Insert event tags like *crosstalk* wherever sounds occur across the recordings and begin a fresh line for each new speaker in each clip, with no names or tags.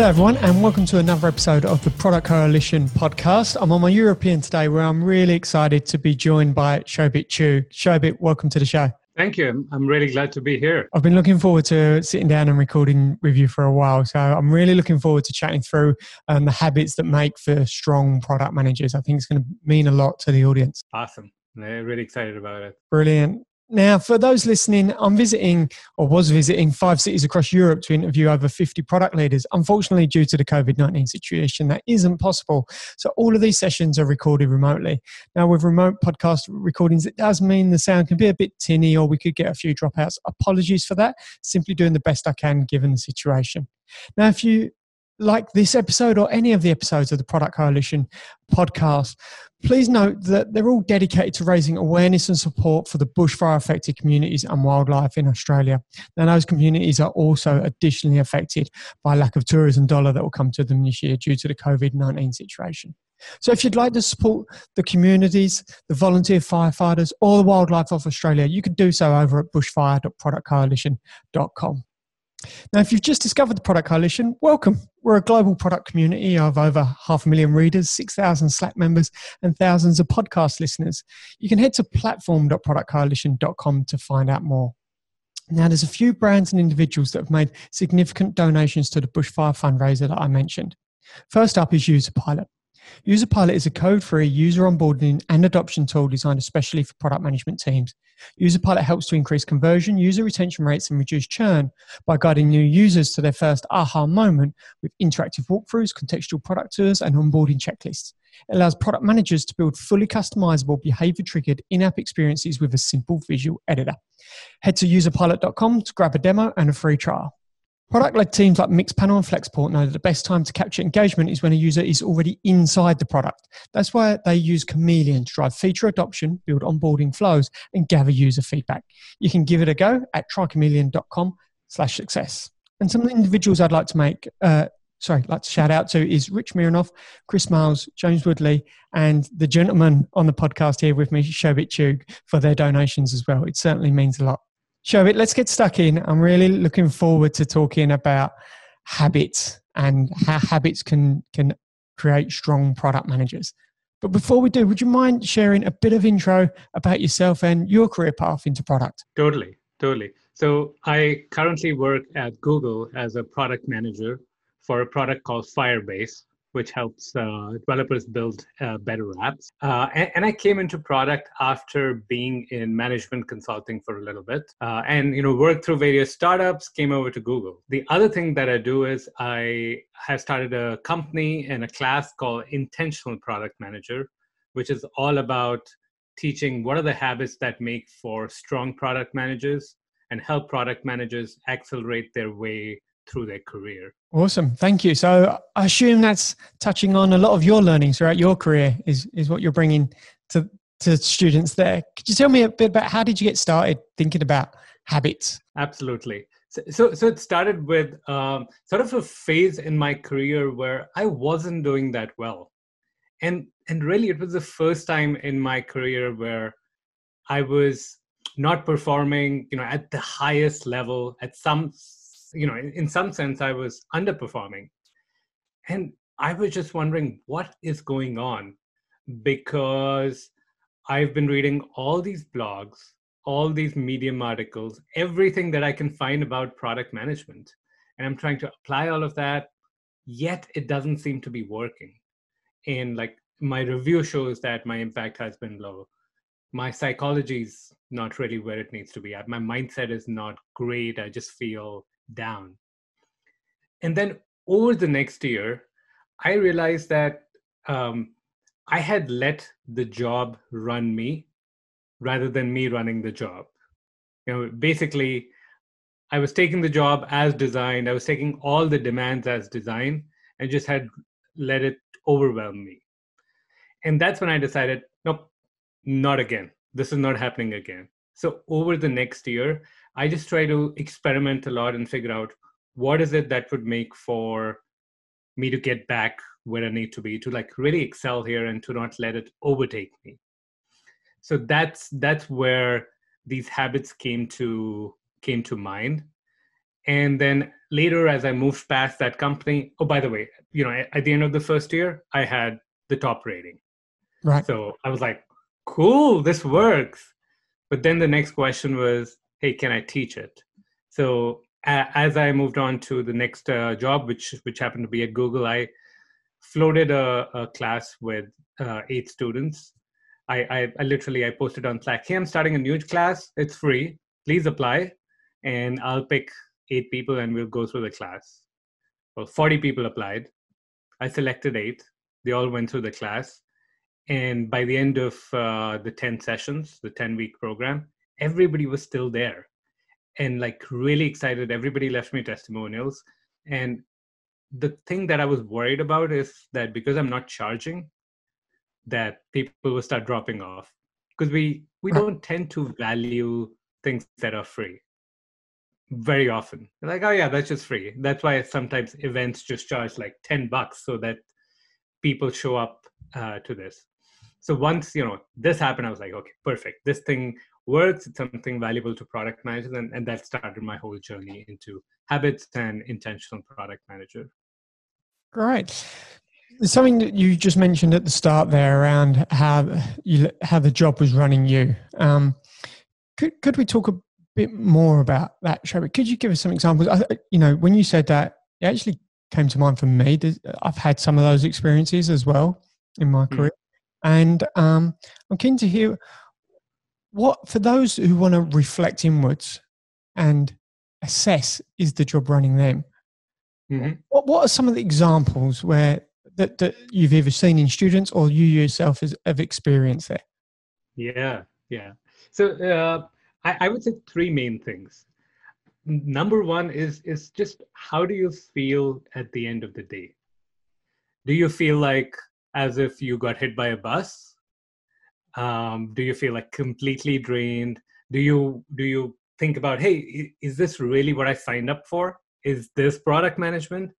Hello, everyone, and welcome to another episode of the Product Coalition podcast. I'm on my European today where I'm really excited to be joined by Shobit Chugh. Shobit, welcome to the show.
Thank you. I'm really glad to be here.
I've been looking forward to sitting down and recording with you for a while. So I'm really looking forward to chatting through um, the habits that make for strong product managers. I think it's going to mean a lot to the audience.
Awesome. I'm really excited about it.
Brilliant. Now, for those listening, I'm visiting or was visiting five cities across Europe to interview over 50 product leaders. Unfortunately, due to the COVID 19 situation, that isn't possible. So, all of these sessions are recorded remotely. Now, with remote podcast recordings, it does mean the sound can be a bit tinny or we could get a few dropouts. Apologies for that. Simply doing the best I can given the situation. Now, if you like this episode or any of the episodes of the Product Coalition podcast, please note that they're all dedicated to raising awareness and support for the bushfire affected communities and wildlife in Australia. Now, those communities are also additionally affected by lack of tourism dollar that will come to them this year due to the COVID 19 situation. So, if you'd like to support the communities, the volunteer firefighters, or the wildlife of Australia, you can do so over at bushfire.productcoalition.com. Now, if you've just discovered the Product Coalition, welcome. We're a global product community of over half a million readers, 6,000 Slack members, and thousands of podcast listeners. You can head to platform.productcoalition.com to find out more. Now, there's a few brands and individuals that have made significant donations to the Bushfire fundraiser that I mentioned. First up is UserPilot. UserPilot is a code free user onboarding and adoption tool designed especially for product management teams. UserPilot helps to increase conversion, user retention rates, and reduce churn by guiding new users to their first aha moment with interactive walkthroughs, contextual product tours, and onboarding checklists. It allows product managers to build fully customizable, behavior triggered in app experiences with a simple visual editor. Head to userpilot.com to grab a demo and a free trial. Product led teams like Mixpanel and Flexport know that the best time to capture engagement is when a user is already inside the product. That's why they use Chameleon to drive feature adoption, build onboarding flows, and gather user feedback. You can give it a go at trychameleon.com slash success. And some of the individuals I'd like to make, uh, sorry, like to shout out to is Rich Mironov, Chris Miles, James Woodley, and the gentleman on the podcast here with me, Shobit Chugh, for their donations as well. It certainly means a lot. Shobit, let's get stuck in. I'm really looking forward to talking about habits and how habits can can create strong product managers. But before we do, would you mind sharing a bit of intro about yourself and your career path into product?
Totally, totally. So I currently work at Google as a product manager for a product called Firebase, which helps uh, developers build uh, better apps. Uh, and, and, I came into product after being in management consulting for a little bit, uh, and you know worked through various startups. Came over to Google. The other thing that I do is I have started a company and a class called Intentional Product Manager, which is all about teaching what are the habits that make for strong product managers and help product managers accelerate their way through their career.
Awesome. Thank you. So I assume that's touching on a lot of your learning throughout your career is, is what you're bringing to, to students there. Could you tell me a bit about how did you get started thinking about habits?
Absolutely. So, so, so it started with um, sort of a phase in my career where I wasn't doing that well. And, and really, it was the first time in my career where I was not performing, you know, at the highest level at some you know in, some sense i was underperforming. And i was just wondering what is going on? Because i've been reading all these blogs all these medium articles everything that i can find about product management and i'm trying to apply all of that yet it doesn't seem to be working. And like my review shows that my impact has been low. My psychology is not really where it needs to be at. My mindset is not great. I just feel down. And then over the next year, I realized that um, I had let the job run me rather than me running the job. You know, basically, I was taking the job as designed, I was taking all the demands as designed, and just had let it overwhelm me. And that's when I decided, nope, not again. This is not happening again. So over the next year, I just try to experiment a lot and figure out what is it that would make for me to get back where I need to be to like really excel here and to not let it overtake me. So that's that's where these habits came to came to mind. And then later, as I moved past that company, oh, by the way, you know, at the end of the first year, I had the top rating.
Right.
So I was like, cool, this works. But then the next question was, hey, can I teach it? So uh, as I moved on to the next uh, job, which which happened to be at Google, I floated a, a class with uh, eight students. I, I, I literally I posted on Slack, hey, I'm starting a new class. It's free. Please apply, and I'll pick eight people and we'll go through the class. Well, 40 people applied. I selected eight. They all went through the class. And by the end of uh, the 10 sessions, the 10 week program, everybody was still there and like really excited. Everybody left me testimonials. And the thing that I was worried about is that because I'm not charging, that people will start dropping off. Because we we don't tend to value things that are free very often. Like oh yeah that's just free. That's why sometimes events just charge like 10 bucks so that people show up uh, to this. So once you know this happened i was like okay perfect. This thing works it's something valuable to product managers and, and that started my whole journey into habits and intentional product manager
great something that you just mentioned at the start there around how you how the job was running you um, could could we talk a bit more about that, Shabby. Could you give us some examples? I, you know, when you said that, it actually came to mind for me. I've had some of those experiences as well in my mm. career, and um, I'm keen to hear what for those who want to reflect inwards and assess is the job running them. Mm-hmm. What What are some of the examples where that, that you've either seen in students or you yourself has, have experienced there?
Yeah, yeah. So. Uh, I, I would say three main things. Number one is is just how do you feel at the end of the day? Do you feel like as if you got hit by a bus? Um, do you feel like completely drained? Do you do you think about hey, is this really what I signed up for? Is this product management,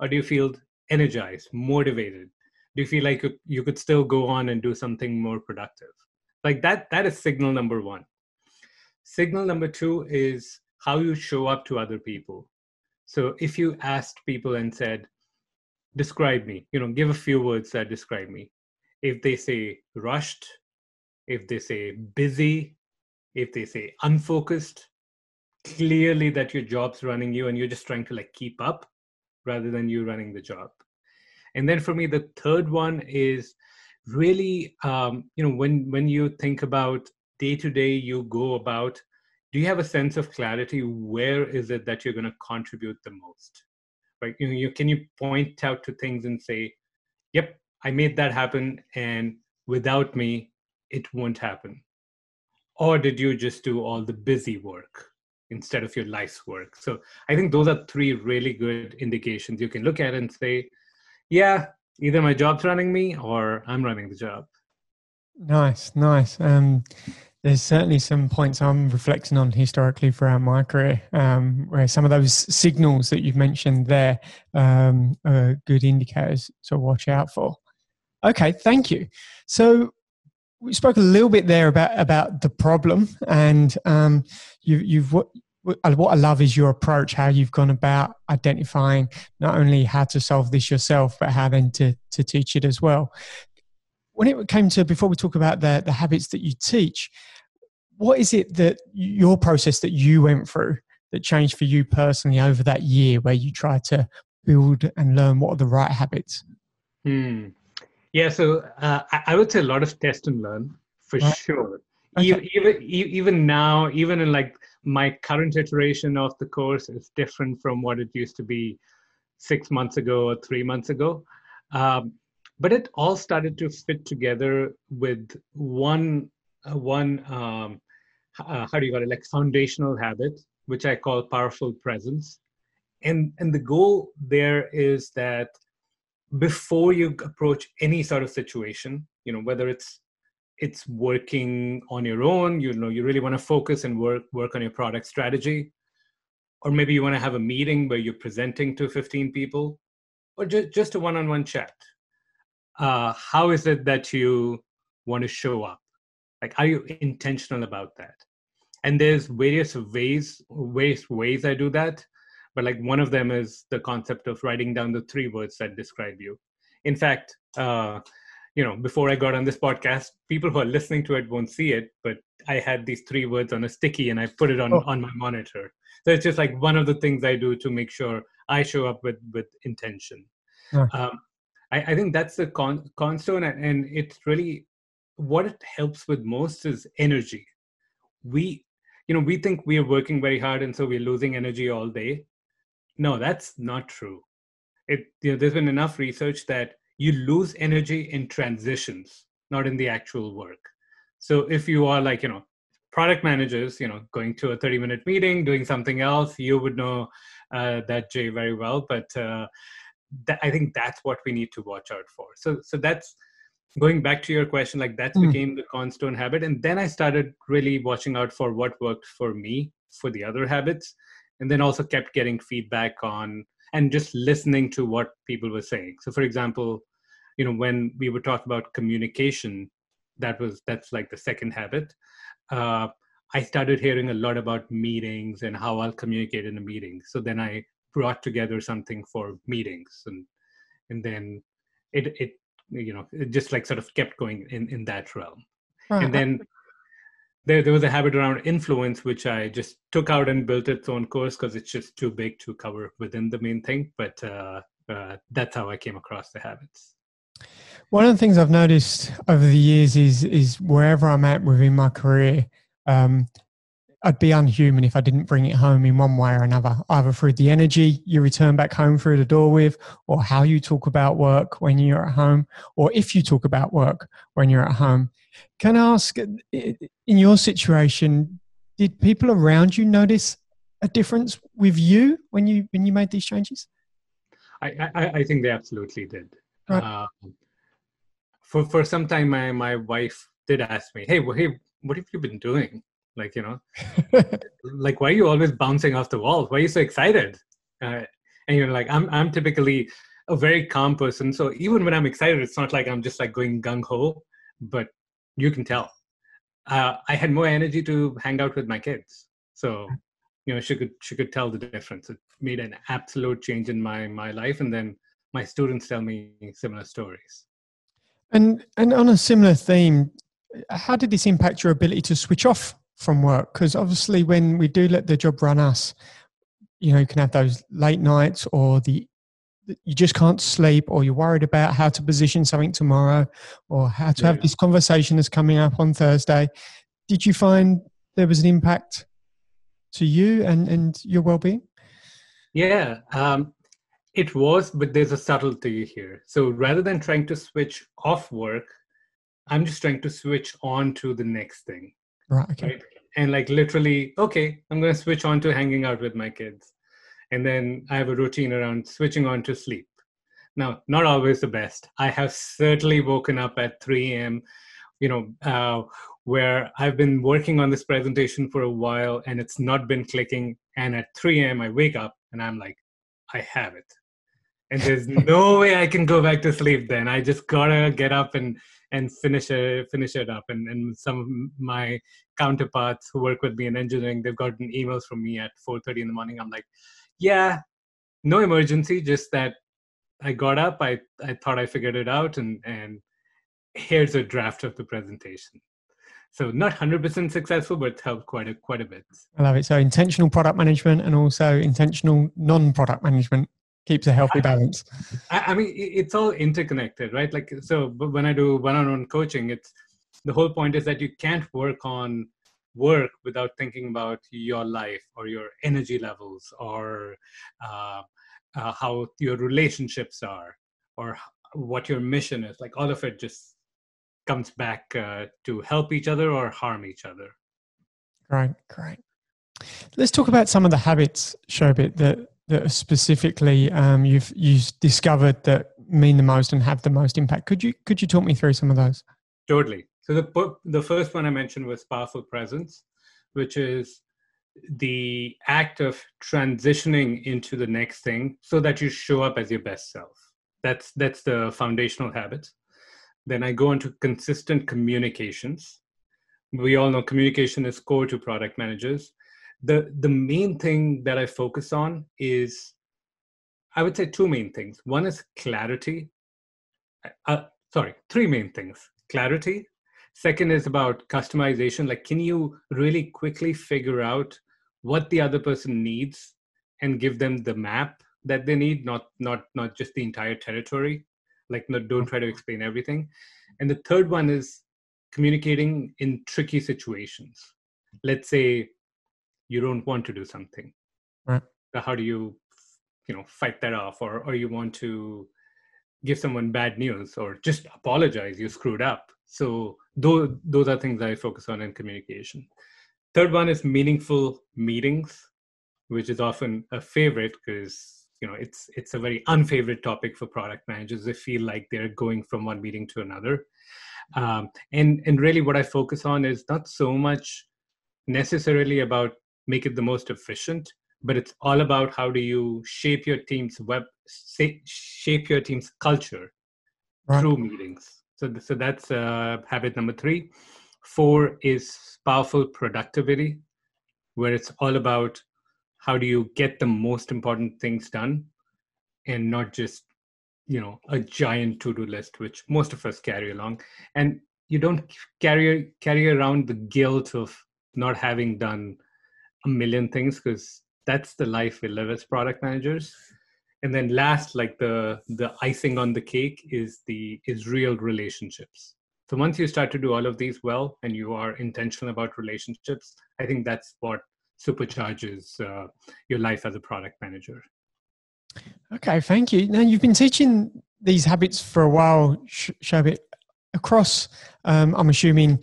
or do you feel energized, motivated? Do you feel like you, could still go on and do something more productive? Like that that is signal number one Signal number two is how you show up to other people. So if you asked people and said, describe me, you know, give a few words that describe me. If they say rushed, if they say busy, if they say unfocused, clearly that your job's running you and you're just trying to like keep up rather than you running the job. And then for me, the third one is really, um, you know, when when you think about day to day you go about do you have a sense of clarity where is it that you're going to contribute the most right you, know, you can you point out to things and say yep i made that happen and without me it won't happen or did you just do all the busy work instead of your life's work so i think those are three really good indications you can look at and say yeah either my job's running me or i'm running the job
nice nice um there's certainly some points I'm reflecting on historically throughout my career, um, where some of those signals that you've mentioned there um, are good indicators to watch out for. Okay, thank you. So we spoke a little bit there about about the problem, and um, you, you've what what I love is your approach, how you've gone about identifying not only how to solve this yourself, but how then to to teach it as well. When it came to before we talk about the the habits that you teach, what is it that your process that you went through that changed for you personally over that year where you tried to build and learn what are the right habits?
Hmm. Yeah, so uh, I would say a lot of test and learn for right. sure. Okay. Even, even now, even in like my current iteration of the course is different from what it used to be six months ago or three months ago. Um, but it all started to fit together with one uh, one um, uh, how do you call it like foundational habit which i call powerful presence and and the goal there is that before you approach any sort of situation you know whether it's it's working on your own you know you really want to focus and work work on your product strategy or maybe you want to have a meeting where you're presenting to 15 people or just, just a one-on-one chat. Uh, how is it that you want to show up? Like are you intentional about that? And there's various ways various ways i do that but like one of them is the concept of writing down the three words that describe you. In fact, uh, you know, before I got on this podcast, people who are listening to it won't see it, but I had these three words on a sticky and I put it on oh. on my monitor. So it's just like one of the things I do to make sure I show up with with intention. Yeah. Um, I, I, think that's the con- cornerstone, and, and it's really what it helps with most is energy. We, you know, we think we are working very hard, and so we're losing energy all day. No, that's not true. It, you know, there's been enough research that you lose energy in transitions, not in the actual work. So if you are like, you know, product managers, you know, going to a 30 minute meeting, doing something else, you would know uh, that Jay very well. But uh, I think that's what we need to watch out for. So, so that's going back to your question. Like that mm. became the cornerstone habit, and then I started really watching out for what worked for me for the other habits, and then also kept getting feedback on and just listening to what people were saying. So, for example, you know, when we were talking about communication, that was that's like the second habit. Uh, I started hearing a lot about meetings and how I'll communicate in a meeting. So then I brought together something for meetings, and and then it it you know it just like sort of kept going in in that realm. Uh-huh. And then there there was a habit around influence which I just took out and built its own course because it's just too big to cover within the main thing. But uh, uh, that's how I came across the habits.
One of the things I've noticed over the years is is wherever I'm at within my career, um, I'd be unhuman if I didn't bring it home in one way or another, either through the energy you return back home through the door with, or how you talk about work when you're at home, or if you talk about work when you're at home. Can I ask, in your situation, did people around you notice a difference with you when you when you made these changes?
I I, I think they absolutely did. Right. Uh, for for some time, my my wife did ask me, "Hey, well, hey, what have you been doing? Like, you know, *laughs* like why are you always bouncing off the walls? Why are you so excited?" Uh, and you're like, "I'm I'm typically a very calm person, so even when I'm excited, it's not like I'm just like going gung ho, but you can tell. Uh, I had more energy to hang out with my kids, so you know she could she could tell the difference. It made an absolute change in my my life, and then my students tell me similar stories.
And and on a similar theme, how did this impact your ability to switch off from work? Because obviously, when we do let the job run us, you know, you can have those late nights or the you just can't sleep or you're worried about how to position something tomorrow or how to yeah. have this conversation that's coming up on Thursday. Did you find there was an impact to you and, and your well-being?
Yeah, um, it was, but there's a subtlety here. So rather than trying to switch off work, I'm just trying to switch on to the next thing.
Right. Okay. Right?
And like literally, okay, I'm going to switch on to hanging out with my kids. And then I have a routine around switching on to sleep. Now, not always the best. I have certainly woken up at 3 a.m., you know, uh, where I've been working on this presentation for a while and it's not been clicking. And at 3 a.m., I wake up and I'm like, I have it and there's *laughs* no way I can go back to sleep. Then I just gotta get up and and finish it finish it up. And and some of my counterparts who work with me in engineering, they've gotten emails from me at 4:30 in the morning. I'm like, yeah, no emergency, just that I got up. I I thought I figured it out, and and here's a draft of the presentation. So not 100% successful, but helped quite a quite a bit.
I love it. So intentional product management and also intentional non-product management keeps a healthy balance.
I, I, mean it's all interconnected right? Like so when i do one-on-one coaching it's the whole point is that you can't work on work without thinking about your life or your energy levels or uh, uh, how your relationships are or what your mission is. Like all of it just comes back uh, to help each other or harm each other.
Right great. Let's talk about some of the habits shobit that that specifically um, you've you've discovered that mean the most and have the most impact. Could you could you talk me through some of those?
Totally. So the the first one I mentioned was powerful presence, which is the act of transitioning into the next thing so that you show up as your best self. That's that's the foundational habit. Then I go into consistent communications. We all know communication is core to product managers the the main thing that I focus on is, I would say two main things. One is clarity. Uh, sorry, three main things: clarity. Second is about customization. Like, can you really quickly figure out what the other person needs and give them the map that they need, not not not just the entire territory. Like, no, don't try to explain everything. And the third one is communicating in tricky situations. Let's say you don't want to do something.
Right.
How do you, you know, fight that off, or or you want to give someone bad news, or just apologize you screwed up. So those those are things I focus on in communication. Third one is meaningful meetings, which is often a favorite because you know it's it's a very unfavorite topic for product managers. They feel like they're going from one meeting to another. Um, and and really what I focus on is not so much necessarily about make it the most efficient, but it's all about how do you shape your team's web shape your team's culture right. through meetings. So so that's uh, habit number three. Four is powerful productivity, where it's all about how do you get the most important things done and not just you know a giant to-do list which most of us carry along and you don't carry carry around the guilt of not having done a million things because that's the life we live as product managers and then last like the the icing on the cake is the is real relationships so once you start to do all of these well and you are intentional about relationships i think that's what supercharges uh, your life as a product manager
Okay, thank you. Now you've been teaching these habits for a while, Shobit, across. Um, I'm assuming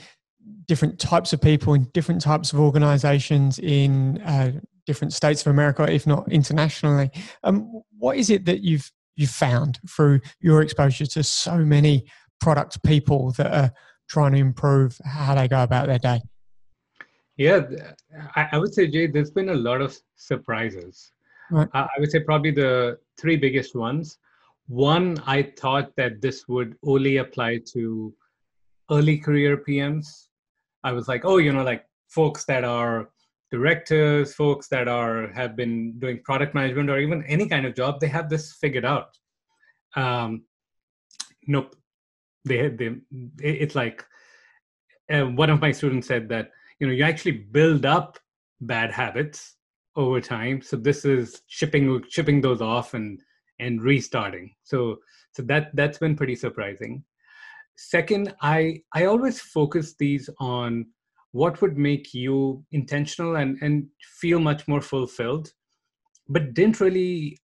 different types of people in different types of organisations in uh, different states of America, if not internationally. Um, what is it that you've you've found through your exposure to so many product people that are trying to improve how they go about their day?
Yeah, I would say, Jay, there's been a lot of surprises. Right. I would say probably the three biggest ones. One, I thought that this would only apply to early career PMs. I was like, oh, you know, like folks that are directors, folks that are have been doing product management or even any kind of job, they have this figured out. Um, nope, they they it's like uh, one of my students said that you know you actually build up bad habits over time. So this is shipping shipping those off and and restarting. So so that that's been pretty surprising second i i always focus these on what would make you intentional and and feel much more fulfilled but didn't really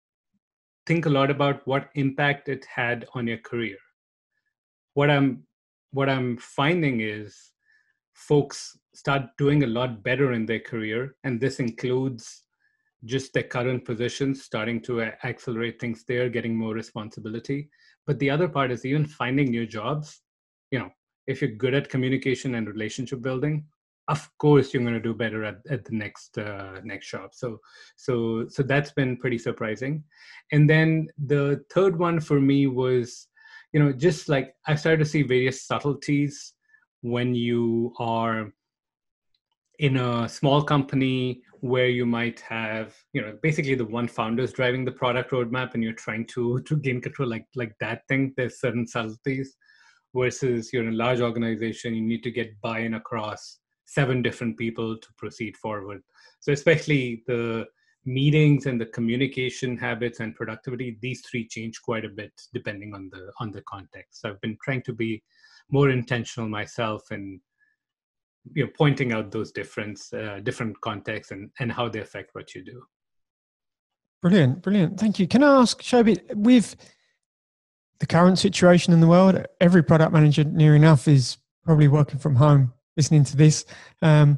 think a lot about what impact it had on your career. What i'm what i'm finding is folks start doing a lot better in their career and this includes just their current positions starting to accelerate things there getting more responsibility. But the other part is even finding new jobs. You know if you're good at communication and relationship building of course you're going to do better at, at the next uh, next job. So so so that's been pretty surprising. And then the third one for me was you know just like i started to see various subtleties when you are in a small company where you might have you know basically the one founder is driving the product roadmap and you're trying to *laughs* to gain control like like that thing. There's certain subtleties versus you're in a large organization you need to get buy-in across seven different people to proceed forward. So especially the meetings and the communication habits and productivity these three change quite a bit depending on the on the context. So i've been trying to be more intentional myself and you know pointing out those different uh, different contexts and and how they affect what you do.
Brilliant brilliant. Thank you. Can i ask shobit with the current situation in the world every product manager near enough is probably working from home listening to this. Um,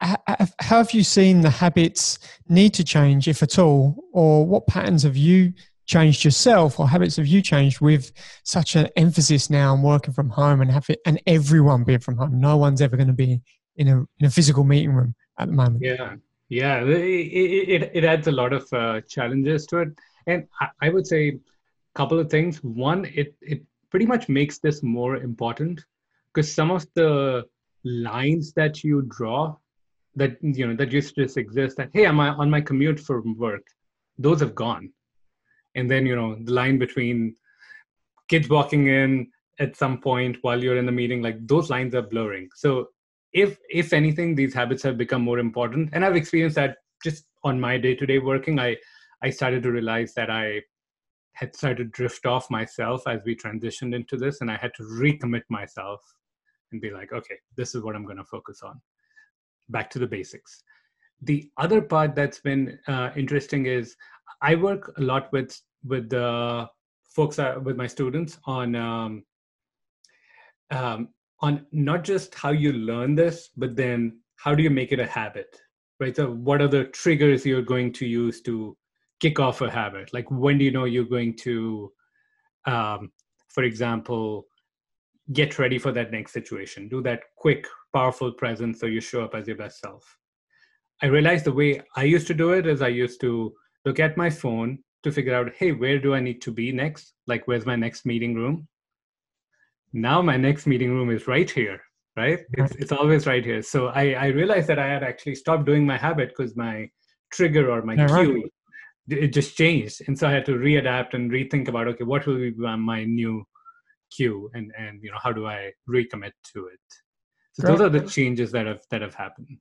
how have you seen the habits need to change if at all? Or what patterns have you changed yourself or habits have you changed with such an emphasis now on working from home and have it and everyone being from home. No one's ever going to be in a in a physical meeting room at the moment.
Yeah. Yeah. It, it, it adds a lot of uh, challenges to it. And I, I would say a couple of things. One it it pretty much makes this more important because some of the lines that you draw that you know that used to just exist that hey i'm I on my commute from work? Those have gone and then you know the line between kids walking in at some point while you're in the meeting like those lines are blurring. So if if anything these habits have become more important. And i've experienced that just on my day-to-day working. I i started to realize that i had started to drift off myself as we transitioned into this and i had to recommit myself and be like okay this is what i'm going to focus on. Back to the basics. The other part that's been uh, interesting is i work a lot with with the folks uh, with my students on um, um, on not just how you learn this but then how do you make it a habit right? So what are the triggers you're going to use to kick off a habit? Like when do you know you're going to um, for example get ready for that next situation? Do that quick powerful presence so you show up as your best self. I realized the way i used to do it is i used to look at my phone to figure out hey where do i need to be next? Like where's my next meeting room? Now my next meeting room is right here right? It's, it's always right here. So i i realized that i had actually stopped doing my habit because my trigger or my yeah, cue right it just changed. And so i had to readapt and rethink about okay what will be my new cue and and you know how do i recommit to it? So Great. those are the changes that have that have happened.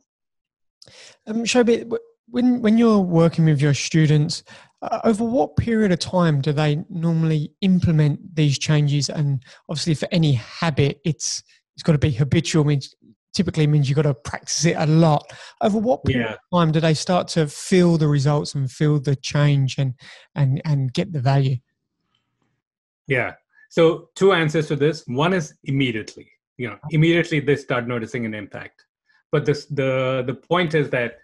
Um Shobit, when when you're working with your students uh, over what period of time do they normally implement these changes and obviously for any habit it's it's got to be habitual means typically means you've got to practice it a lot. Over what period yeah. of time do they start to feel the results and feel the change and and and get the value?
Yeah. So two answers to this. One is immediately. You know, immediately they start noticing an impact. But this the the point is that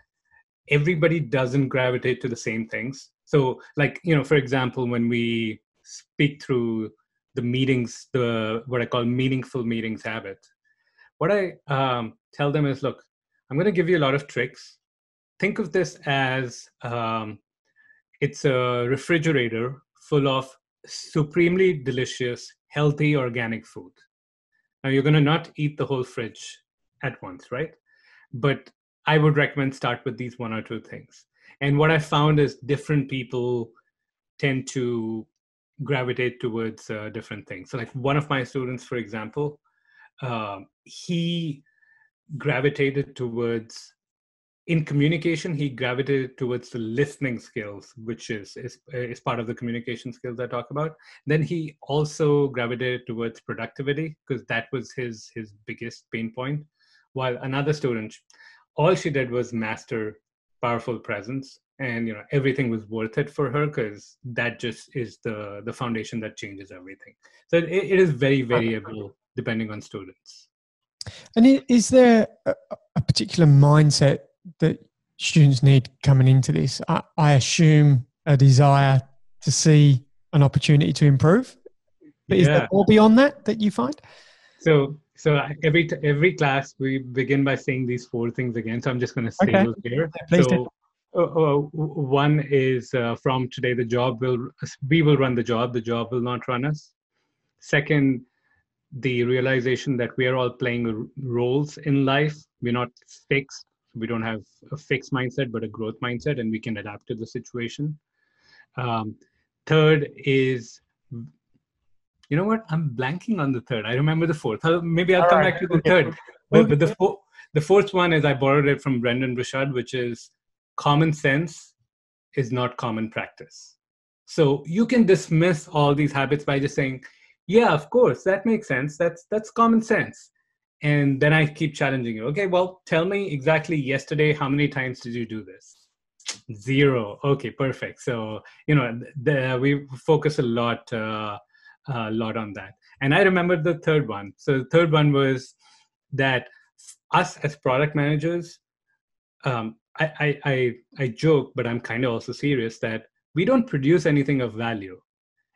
everybody doesn't gravitate to the same things. So like, you know, for example, when we speak through the meetings, the what I call meaningful meetings habit, what I um, tell them is look, I'm going to give you a lot of tricks. Think of this as um, it's a refrigerator full of supremely delicious, healthy, organic food. Now, you're going to not eat the whole fridge at once, right? But I would recommend start with these one or two things. And what I found is different people tend to gravitate towards uh, different things. So, like one of my students, for example, um, he gravitated towards in communication he gravitated towards the listening skills which is, is is part of the communication skills i talk about then he also gravitated towards productivity because that was his his biggest pain point while another student all she did was master powerful presence and you know everything was worth it for her because that just is the the foundation that changes everything so it, it is very variable depending on students.
And is there a, particular mindset that students need coming into this? I, I assume a desire to see an opportunity to improve. But yeah. is there more beyond that that you find?
So, so every every class we begin by saying these four things again. So I'm just going to say okay. those here. Please so, uh, uh, one is uh, from today the job will we will run the job. The job will not run us. Second, the realization that we are all playing roles in life. We're not fixed. We don't have a fixed mindset, but a growth mindset, and we can adapt to the situation. Um, third is, you know what? I'm blanking on the third. I remember the fourth. maybe I'll all come right. back to the third. But, but the, fo- the fourth one is I borrowed it from Brendan Burchard, which is common sense is not common practice. So you can dismiss all these habits by just saying, yeah of course that makes sense that's that's common sense and then i keep challenging you okay well tell me exactly yesterday how many times did you do this zero okay perfect so you know the, we focus a lot uh, a lot on that and i remember the third one so the third one was that us as product managers um, I, I, I i joke but i'm kind of also serious that we don't produce anything of value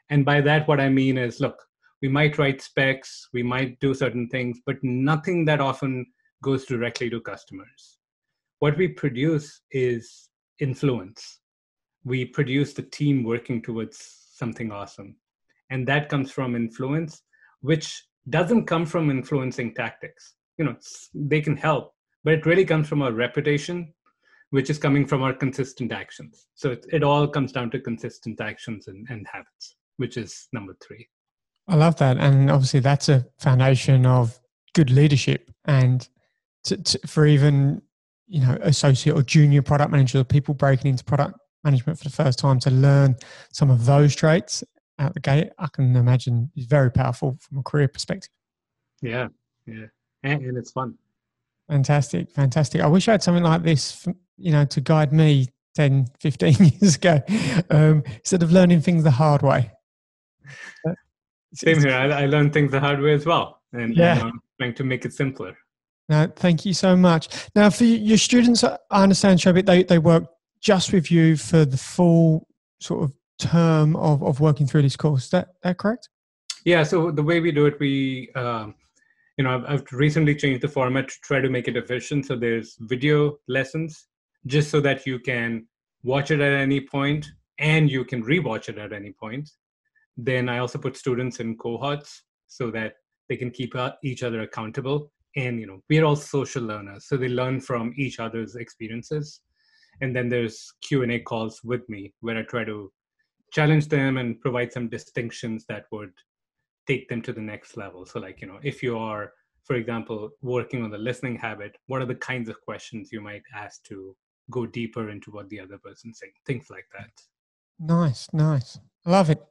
and by that what i mean is look we might write specs, we might do certain things, but nothing that often goes directly to customers. What we produce is influence. We produce the team working towards something awesome. And that comes from influence, which doesn't come from influencing tactics. You know, they can help, but it really comes from our reputation, which is coming from our consistent actions. So it, it all comes down to consistent actions and, and habits, which is number three.
I love that. And obviously, that's a foundation of good leadership. And to, to, for even, you know, associate or junior product managers or people breaking into product management for the first time to learn some of those traits out the gate, I can imagine is very powerful from a career perspective.
Yeah, yeah. And, and it's fun.
Fantastic, fantastic. I wish I had something like this, you know, to guide me 10, 15 *laughs* years ago um, instead of learning things the hard way.
Same here. I, I learned things the hard way as well, and yeah. I'm trying to make it simpler.
No, thank you so much. Now, for your students, I understand, Shobit, they, they work just with you for the full sort of term of, of working through this course. Is that, that correct?
Yeah, so the way we do it, we, um, you know, I've, I've recently changed the format to try to make it efficient. So there's video lessons just so that you can watch it at any point and you can rewatch it at any point. Then I also put students in cohorts so that they can keep each other accountable. And you know, we're all social learners, so they learn from each other's experiences. And then there's Q and A calls with me where I try to challenge them and provide some distinctions that would take them to the next level. So, like you know, if you are, for example, working on the listening habit, what are the kinds of questions you might ask to go deeper into what the other person's saying? Things like that.
Nice, nice. Love it.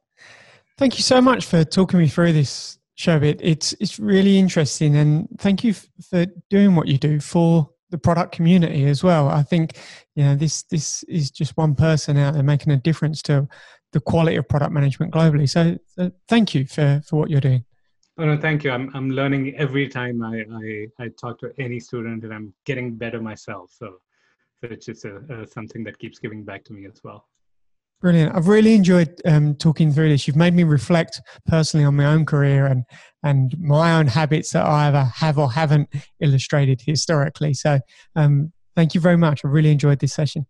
Thank you so much for talking me through this, Shobit. It's it's really interesting, and thank you for doing what you do for the product community as well. I think you know this this is just one person out there making a difference to the quality of product management globally. So, so thank you for for what you're doing.
Oh, no, thank you. I'm I'm learning every time I I, I talk to any student, and I'm getting better myself. So, so it's just a, a something that keeps giving back to me as well.
Brilliant. I've really enjoyed um, talking through this. You've made me reflect personally on my own career and and my own habits that I either have or haven't illustrated historically. So, um, thank you very much. I really enjoyed this session.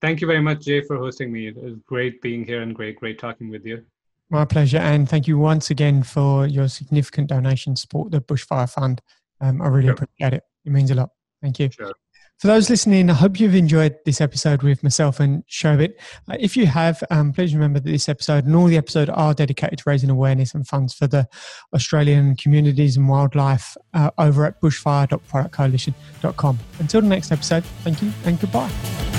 Thank you very much, Jay, for hosting me. It was great being here and great, great talking with you.
My pleasure. And thank you once again for your significant donation support the Bushfire Fund. Um, I really sure. appreciate it. It means a lot. Thank you. Sure. For those listening, I hope you've enjoyed this episode with myself and Shobit. Uh, if you have, um, please remember that this episode and all the episodes are dedicated to raising awareness and funds for the Australian communities and wildlife uh, over at bushfire.productcoalition.com. Until the next episode, thank you and goodbye.